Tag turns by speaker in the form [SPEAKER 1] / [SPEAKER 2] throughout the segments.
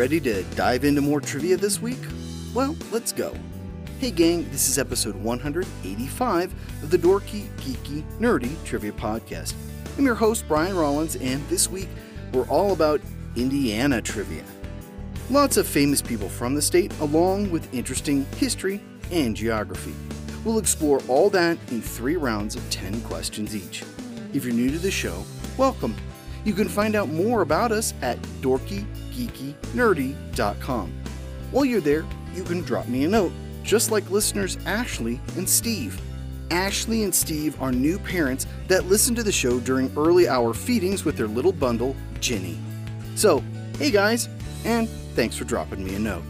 [SPEAKER 1] Ready to dive into more trivia this week? Well, let's go. Hey, gang, this is episode 185 of the Dorky, Geeky, Nerdy Trivia Podcast. I'm your host, Brian Rollins, and this week we're all about Indiana trivia. Lots of famous people from the state, along with interesting history and geography. We'll explore all that in three rounds of 10 questions each. If you're new to the show, welcome. You can find out more about us at dorkygeekynerdy.com. While you're there, you can drop me a note, just like listeners Ashley and Steve. Ashley and Steve are new parents that listen to the show during early hour feedings with their little bundle, Ginny. So, hey guys, and thanks for dropping me a note.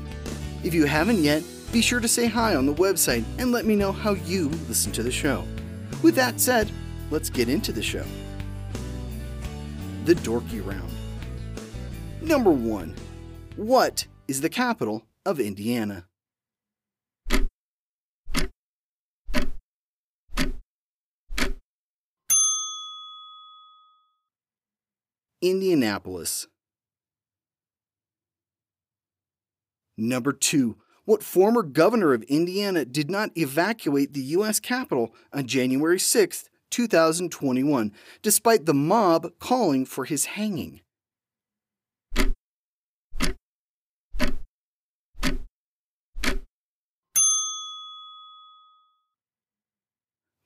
[SPEAKER 1] If you haven't yet, be sure to say hi on the website and let me know how you listen to the show. With that said, let's get into the show. The Dorky Round. Number 1. What is the capital of Indiana? Indianapolis. Number 2. What former governor of Indiana did not evacuate the U.S. Capitol on January 6, 2021, despite the mob calling for his hanging?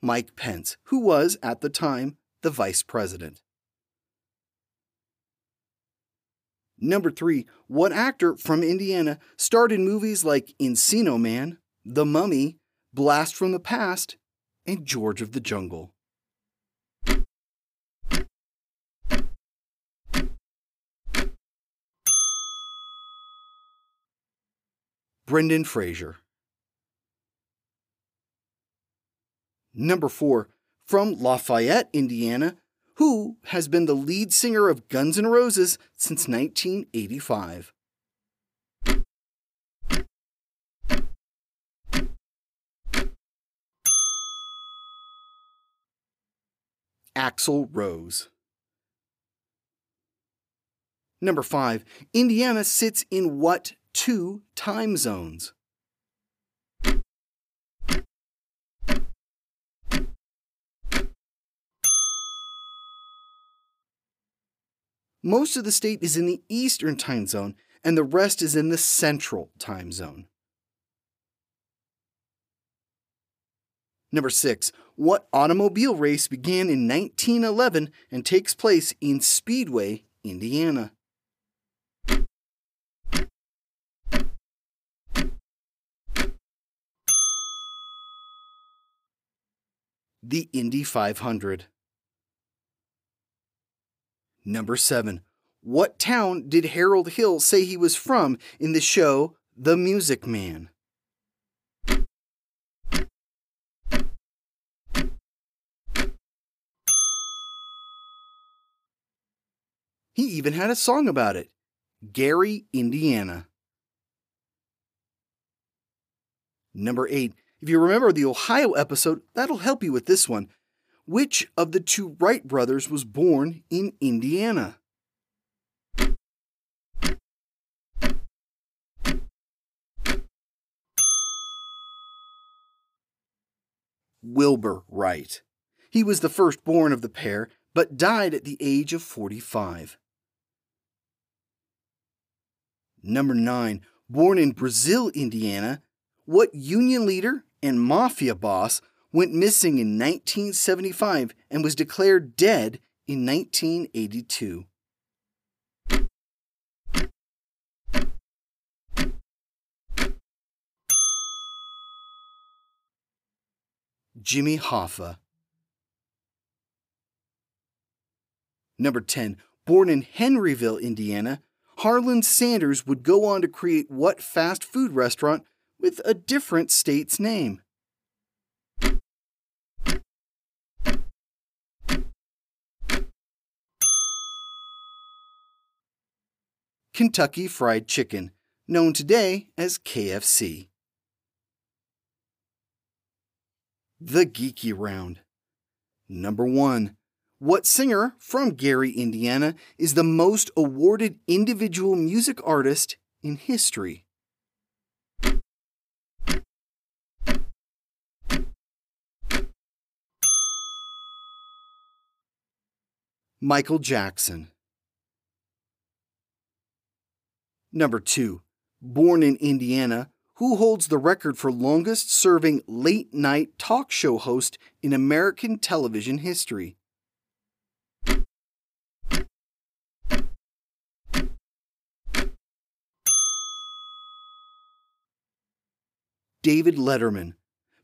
[SPEAKER 1] Mike Pence, who was, at the time, the vice president. Number three, what actor from Indiana starred in movies like Encino Man, The Mummy, Blast from the Past, and George of the Jungle? Brendan Fraser. Number four, from Lafayette, Indiana, who has been the lead singer of Guns N' Roses since 1985. Axl Rose. Number 5. Indiana sits in what two time zones? Most of the state is in the Eastern time zone, and the rest is in the Central time zone. Number 6. What automobile race began in 1911 and takes place in Speedway, Indiana? The Indy 500. Number 7. What town did Harold Hill say he was from in the show The Music Man? He even had a song about it Gary, Indiana. Number 8. If you remember the Ohio episode, that'll help you with this one. Which of the two Wright brothers was born in Indiana? Wilbur Wright. He was the firstborn of the pair, but died at the age of 45. Number 9. Born in Brazil, Indiana, what Union leader and mafia boss went missing in 1975 and was declared dead in 1982. Jimmy Hoffa. Number 10. Born in Henryville, Indiana, Harlan Sanders would go on to create what fast food restaurant with a different state's name? Kentucky Fried Chicken, known today as KFC. The Geeky Round. Number 1. What singer from Gary, Indiana, is the most awarded individual music artist in history? Michael Jackson. Number 2. Born in Indiana, who holds the record for longest serving late night talk show host in American television history? David Letterman.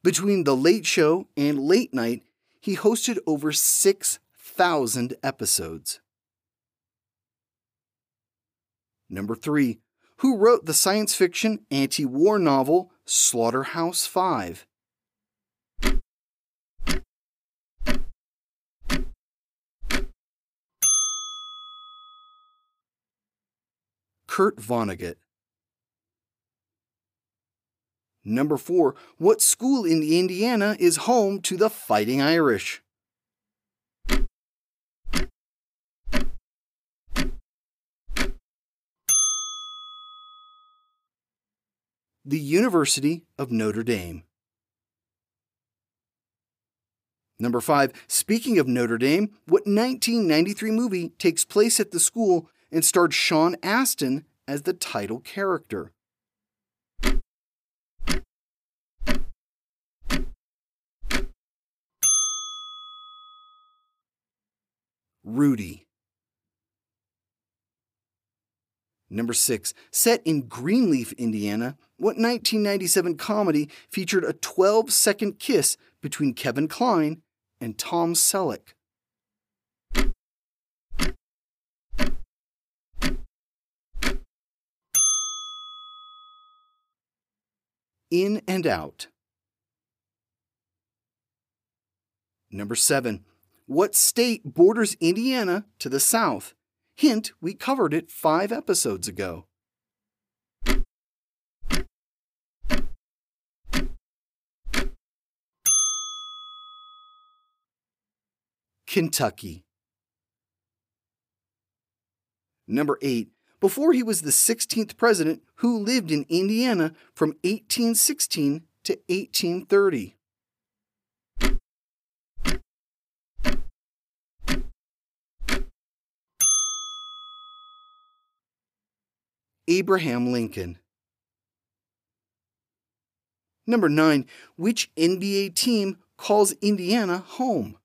[SPEAKER 1] Between The Late Show and Late Night, he hosted over 6,000 episodes. Number 3. Who wrote the science fiction anti war novel Slaughterhouse Five? Kurt Vonnegut. Number 4. What school in Indiana is home to the Fighting Irish? The University of Notre Dame. Number 5. Speaking of Notre Dame, what 1993 movie takes place at the school and starred Sean Astin as the title character? Rudy. Number 6. Set in Greenleaf, Indiana, what 1997 comedy featured a 12 second kiss between Kevin Kline and Tom Selleck? In and Out. Number 7. What state borders Indiana to the south? Hint, we covered it five episodes ago. Kentucky. Number 8. Before he was the 16th president who lived in Indiana from 1816 to 1830. Abraham Lincoln. Number 9. Which NBA team calls Indiana home?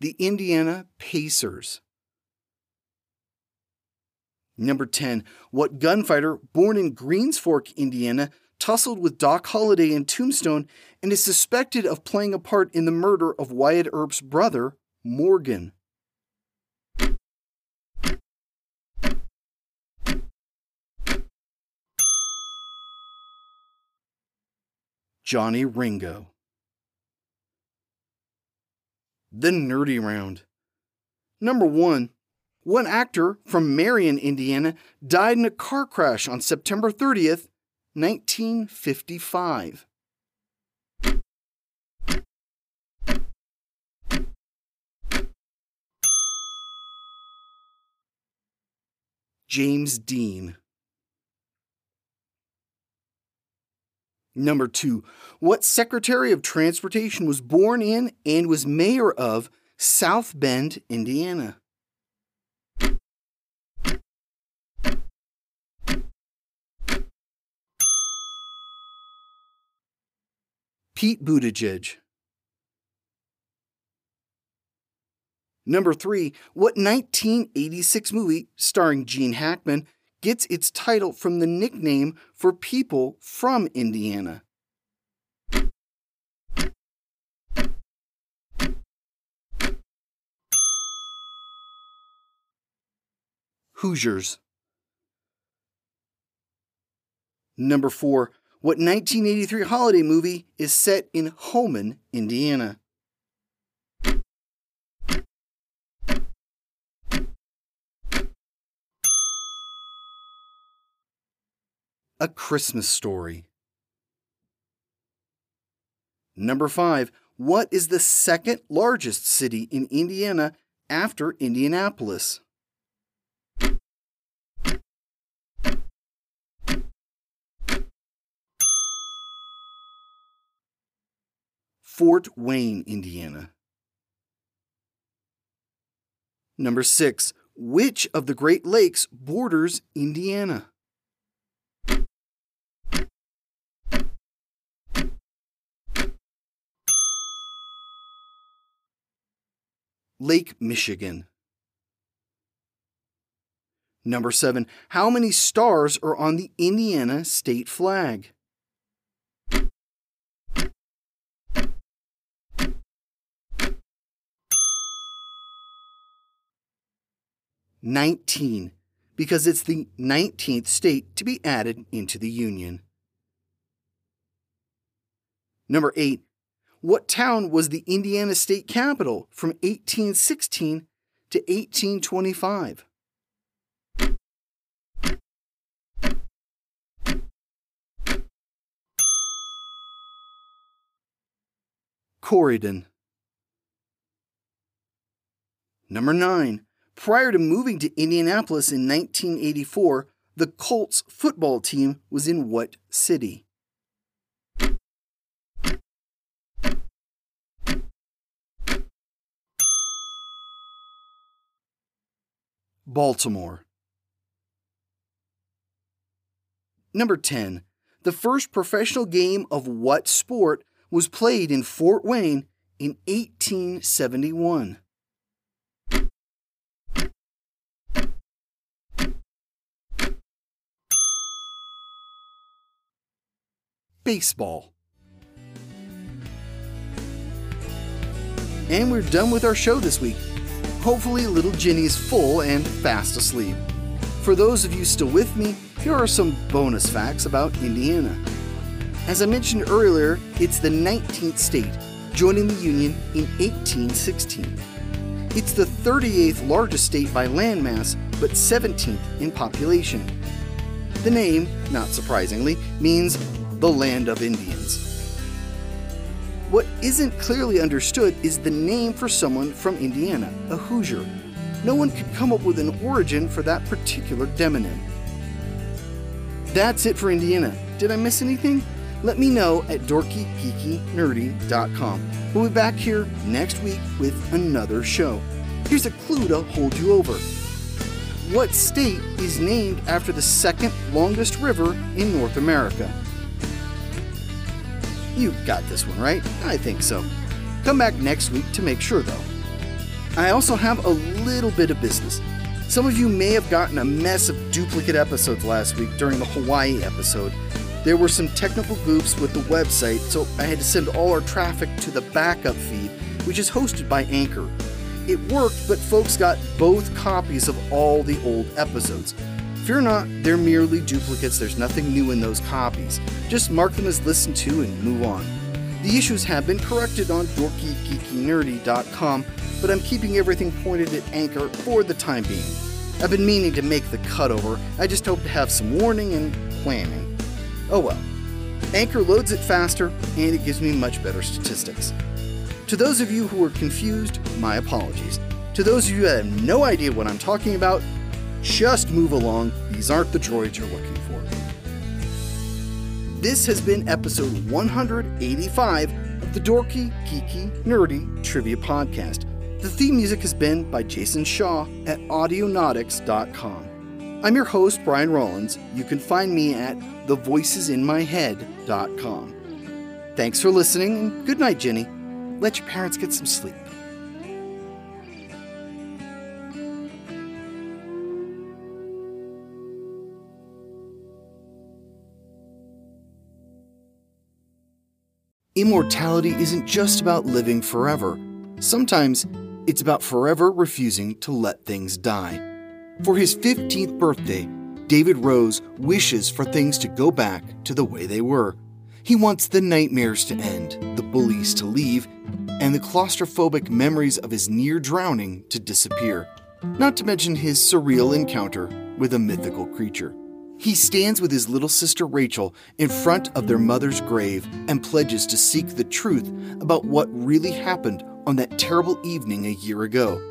[SPEAKER 1] The Indiana Pacers. Number 10. What gunfighter born in Greens Fork, Indiana, tussled with Doc Holliday in Tombstone and is suspected of playing a part in the murder of Wyatt Earp's brother, Morgan. Johnny Ringo. The Nerdy Round. Number 1. One actor from Marion, Indiana, died in a car crash on September 30th, 1955. James Dean. Number two, what Secretary of Transportation was born in and was mayor of South Bend, Indiana? Pete Buttigieg. Number three, what 1986 movie starring Gene Hackman gets its title from the nickname for people from Indiana? Hoosiers. Number four, what 1983 holiday movie is set in Hohman, Indiana? A Christmas Story. Number 5. What is the second largest city in Indiana after Indianapolis? Fort Wayne, Indiana. Number 6. Which of the Great Lakes borders Indiana? Lake Michigan. Number 7. How many stars are on the Indiana state flag? Nineteen, because it's the 19th state to be added into the Union. Number 8. What town was the Indiana state capital from 1816 to 1825? Corydon. Number 9. Prior to moving to Indianapolis in 1984, the Colts football team was in what city? Baltimore. Number 10. The first professional game of what sport was played in Fort Wayne in 1871? Baseball. And we're done with our show this week. Hopefully, little Ginny's full and fast asleep. For those of you still with me, here are some bonus facts about Indiana. As I mentioned earlier, it's the 19th state, joining the Union in 1816. It's the 38th largest state by landmass, but 17th in population. The name, not surprisingly, means the land of Indians. What isn't clearly understood is the name for someone from Indiana, a Hoosier. No one could come up with an origin for that particular demonym. That's it for Indiana. Did I miss anything? Let me know at dorkygeekynerdy.com. We'll be back here next week with another show. Here's a clue to hold you over. What state is named after the second longest river in North America? You got this one, right? I think so. Come back next week to make sure, though. I also have a little bit of business. Some of you may have gotten a mess of duplicate episodes last week during the Hawaii episode. There were some technical goofs with the website, so I had to send all our traffic to the backup feed, which is hosted by Anchor. It worked, but folks got both copies of all the old episodes. Fear not, they're merely duplicates, there's nothing new in those copies. Just mark them as listened to and move on. The issues have been corrected on dorkygeekynerdy.com, but I'm keeping everything pointed at Anchor for the time being. I've been meaning to make the cutover, I just hope to have some warning and planning. Oh well. Anchor loads it faster, and it gives me much better statistics. To those of you who are confused, my apologies. To those of you that have no idea what I'm talking about, just move along, these aren't the droids you're looking for. This has been episode 185 of the Dorky, Geeky, Nerdy Trivia Podcast. The theme music has been by Jason Shaw at Audionautix.com. I'm your host, Brian Rollins. You can find me at thevoicesinmyhead.com. Thanks for listening, and good night, Jenny. Let your parents get some sleep. Immortality isn't just about living forever. Sometimes it's about forever refusing to let things die. For his 15th birthday, David Rose wishes for things to go back to the way they were. He wants the nightmares to end, the bullies to leave, and the claustrophobic memories of his near drowning to disappear, not to mention his surreal encounter with a mythical creature. He stands with his little sister Rachel in front of their mother's grave and pledges to seek the truth about what really happened on that terrible evening a year ago.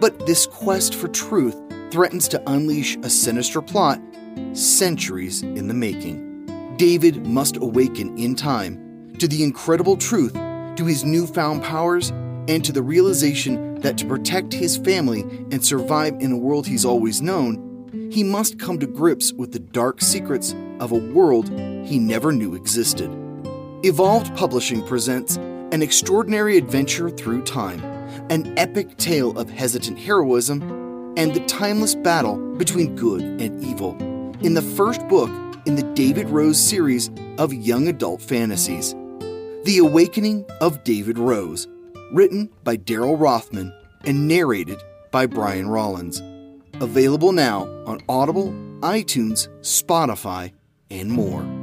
[SPEAKER 1] But this quest for truth threatens to unleash a sinister plot centuries in the making. David must awaken in time to the incredible truth, to his newfound powers, and to the realization that to protect his family and survive in a world he's always known, he must come to grips with the dark secrets of a world he never knew existed. Evolved Publishing presents an extraordinary adventure through time, an epic tale of hesitant heroism, and the timeless battle between good and evil in the first book in the David Rose series of young adult fantasies. The Awakening of David Rose, written by Daryl Rothman and narrated by Brian Rollins. Available now on Audible, iTunes, Spotify, and more.